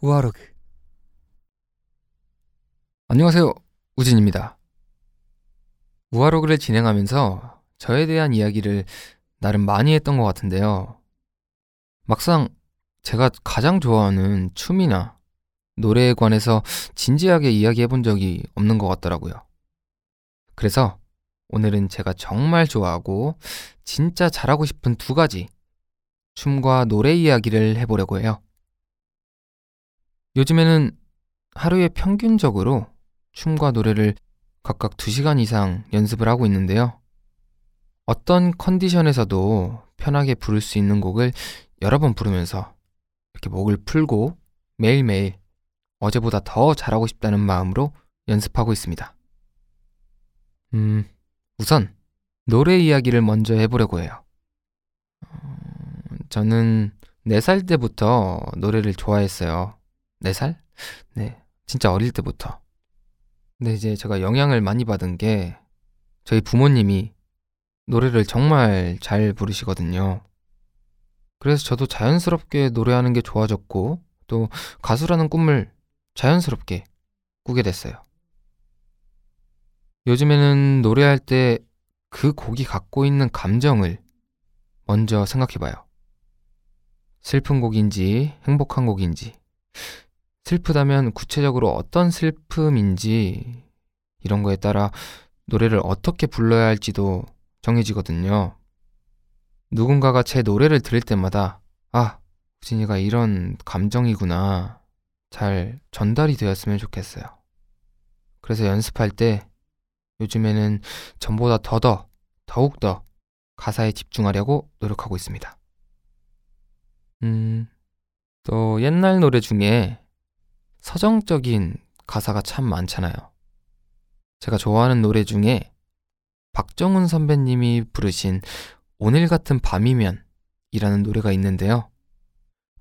우아로그. 안녕하세요 우진입니다. 우아로그를 진행하면서 저에 대한 이야기를 나름 많이 했던 것 같은데요. 막상 제가 가장 좋아하는 춤이나 노래에 관해서 진지하게 이야기해 본 적이 없는 것 같더라고요 그래서 오늘은 제가 정말 좋아하고 진짜 잘하고 싶은 두 가지 춤과 노래 이야기를 해보려고 해요. 요즘에는 하루에 평균적으로 춤과 노래를 각각 2시간 이상 연습을 하고 있는데요. 어떤 컨디션에서도 편하게 부를 수 있는 곡을 여러 번 부르면서 이렇게 목을 풀고 매일매일 어제보다 더 잘하고 싶다는 마음으로 연습하고 있습니다. 음, 우선 노래 이야기를 먼저 해보려고 해요. 어, 저는 4살 때부터 노래를 좋아했어요. 4살? 네, 진짜 어릴 때부터. 근데 이제 제가 영향을 많이 받은 게 저희 부모님이 노래를 정말 잘 부르시거든요. 그래서 저도 자연스럽게 노래하는 게 좋아졌고 또 가수라는 꿈을 자연스럽게 꾸게 됐어요. 요즘에는 노래할 때 그 곡이 갖고 있는 감정을 먼저 생각해 봐요. 슬픈 곡인지 행복한 곡인지 슬프다면 구체적으로 어떤 슬픔인지 이런 거에 따라 노래를 어떻게 불러야 할지도 정해지거든요. 누군가가 제 노래를 들을 때마다 아, 우진이가 이런 감정이구나. 잘 전달이 되었으면 좋겠어요. 그래서 연습할 때 요즘에는 전보다 더더, 더욱더 가사에 집중하려고 노력하고 있습니다. 음, 또 옛날 노래 중에 서정적인 가사가 참 많잖아요. 제가 좋아하는 노래 중에 박정훈 선배님이 부르신 오늘 같은 밤이면 이라는 노래가 있는데요.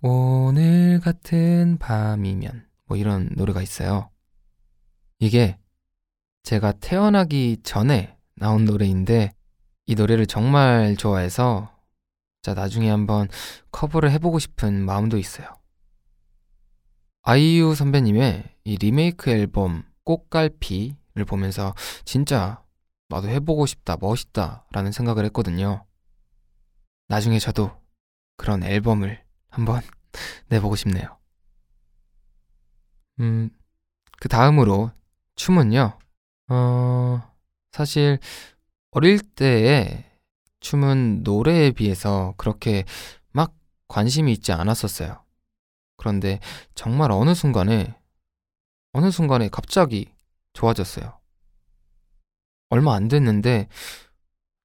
오늘 같은 밤이면 뭐 이런 노래가 있어요. 이게 제가 태어나기 전에 나온 노래인데 이 노래를 정말 좋아해서 자 나중에 한번 커버를 해보고 싶은 마음도 있어요. 아이유 선배님의 이 리메이크 앨범 꽃갈피를 보면서 진짜 나도 해보고 싶다, 멋있다 라는 생각을 했거든요. 나중에 저도 그런 앨범을 한번 내보고 싶네요. 음, 그 다음으로 춤은요, 어, 사실 어릴 때에 춤은 노래에 비해서 그렇게 막 관심이 있지 않았었어요. 그런데 정말 어느 순간에, 어느 순간에 갑자기 좋아졌어요. 얼마 안 됐는데,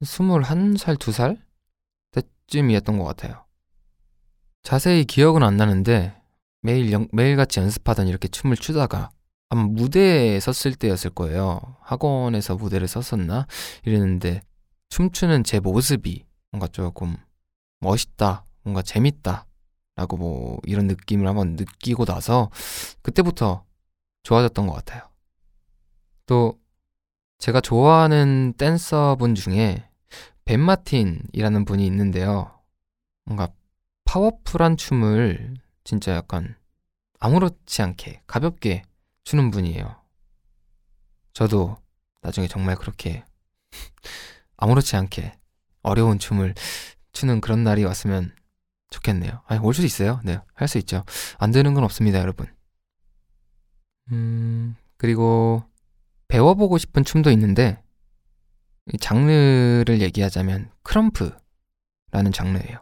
21살, 2살? 때쯤이었던 것 같아요. 자세히 기억은 안 나는데, 매일, 영, 매일같이 연습하던 이렇게 춤을 추다가, 아마 무대에 섰을 때였을 거예요. 학원에서 무대를 섰었나? 이랬는데, 춤추는 제 모습이 뭔가 조금 멋있다, 뭔가 재밌다, 라고 뭐 이런 느낌을 한번 느끼고 나서 그때부터 좋아졌던 것 같아요. 또 제가 좋아하는 댄서분 중에 벤 마틴이라는 분이 있는데요. 뭔가 파워풀한 춤을 진짜 약간 아무렇지 않게 가볍게 추는 분이에요. 저도 나중에 정말 그렇게 아무렇지 않게 어려운 춤을 추는 그런 날이 왔으면 좋겠네요. 아니, 올 수도 있어요. 네, 할 수 있죠. 안 되는 건 없습니다, 여러분. 음, 그리고 배워보고 싶은 춤도 있는데, 이 장르를 얘기하자면 크럼프라는 장르예요.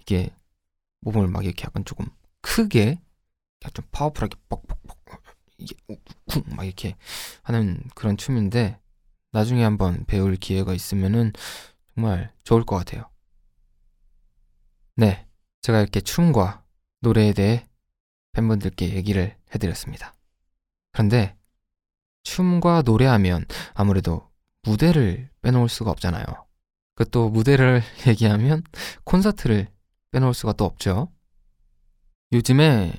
이게 몸을 막 이렇게 약간 조금 크게, 좀 파워풀하게 뻑뻑뻑, 이게 쿵, 막 이렇게 하는 그런 춤인데, 나중에 한번 배울 기회가 있으면은 정말 좋을 것 같아요. 네, 제가 이렇게 춤과 노래에 대해 팬분들께 얘기를 해드렸습니다. 그런데 춤과 노래하면 아무래도 무대를 빼놓을 수가 없잖아요. 그 또 무대를 얘기하면 콘서트를 빼놓을 수가 또 없죠. 요즘에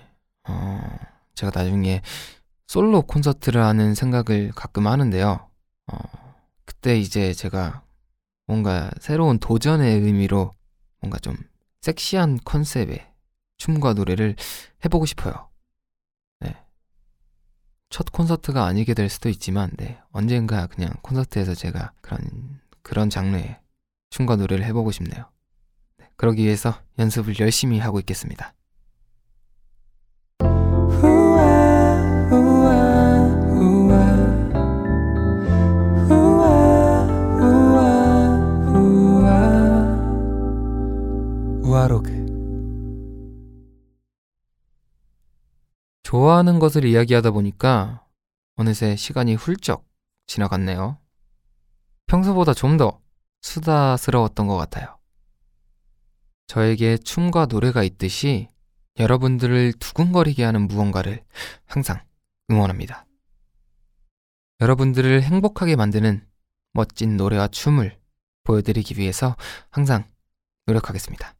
어, 제가 나중에 솔로 콘서트를 하는 생각을 가끔 하는데요. 어, 그때 이제 제가 뭔가 새로운 도전의 의미로 뭔가 좀 섹시한 컨셉의 춤과 노래를 해보고 싶어요. 네. 첫 콘서트가 아니게 될 수도 있지만, 네. 언젠가 그냥 콘서트에서 제가 그런, 그런 장르의 춤과 노래를 해보고 싶네요. 네. 그러기 위해서 연습을 열심히 하고 있겠습니다. 좋아하는 것을 이야기하다 보니까 어느새 시간이 훌쩍 지나갔네요. 평소보다 좀 더 수다스러웠던 것 같아요. 저에게 춤과 노래가 있듯이 여러분들을 두근거리게 하는 무언가를 항상 응원합니다. 여러분들을 행복하게 만드는 멋진 노래와 춤을 보여드리기 위해서 항상 노력하겠습니다.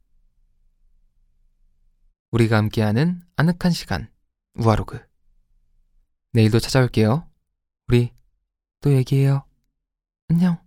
우리가 함께하는 아늑한 시간, 우아로그. 내일도 찾아올게요. 우리 또 얘기해요. 안녕.